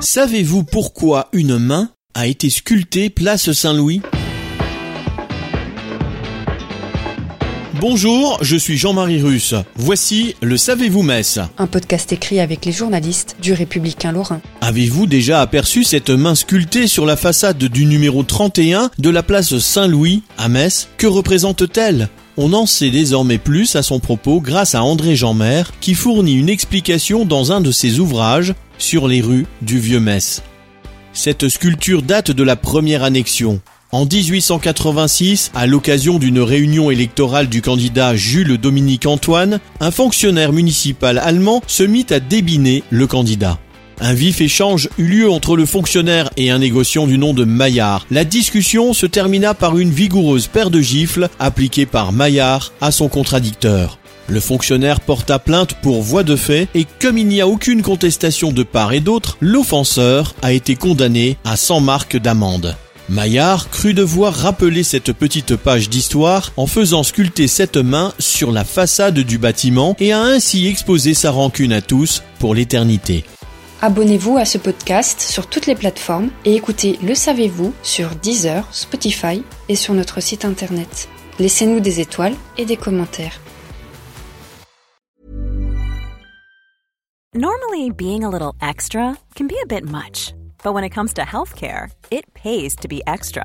Savez-vous pourquoi une main a été sculptée place Saint-Louis? Bonjour, je suis Jean-Marie Russe. Voici le Savez-vous Metz Un podcast écrit avec les journalistes du Républicain Lorrain. Avez-vous déjà aperçu cette main sculptée sur la façade du numéro 31 de la place Saint-Louis à Metz? Que représente-t-elle? On en sait désormais plus à son propos grâce à André Jeanmer qui fournit une explication dans un de ses ouvrages sur les rues du Vieux Metz. Cette sculpture date de la première annexion. En 1886, à l'occasion d'une réunion électorale du candidat Jules Dominique Antoine, un fonctionnaire municipal allemand se mit à débiner le candidat. Un vif échange eut lieu entre le fonctionnaire et un négociant du nom de Maillard. La discussion se termina par une vigoureuse paire de gifles appliquée par Maillard à son contradicteur. Le fonctionnaire porta plainte pour voie de fait et comme il n'y a aucune contestation de part et d'autre, l'offenseur a été condamné à 100 marques d'amende. Maillard crut devoir rappeler cette petite page d'histoire en faisant sculpter cette main sur la façade du bâtiment et a ainsi exposé sa rancune à tous pour l'éternité. Abonnez-vous à ce podcast sur toutes les plateformes et écoutez Le Savez-vous sur Deezer, Spotify et sur notre site internet. Laissez-nous des étoiles et des commentaires. Normally, being a little extra can be a bit much, but when it comes to healthcare, it pays to be extra.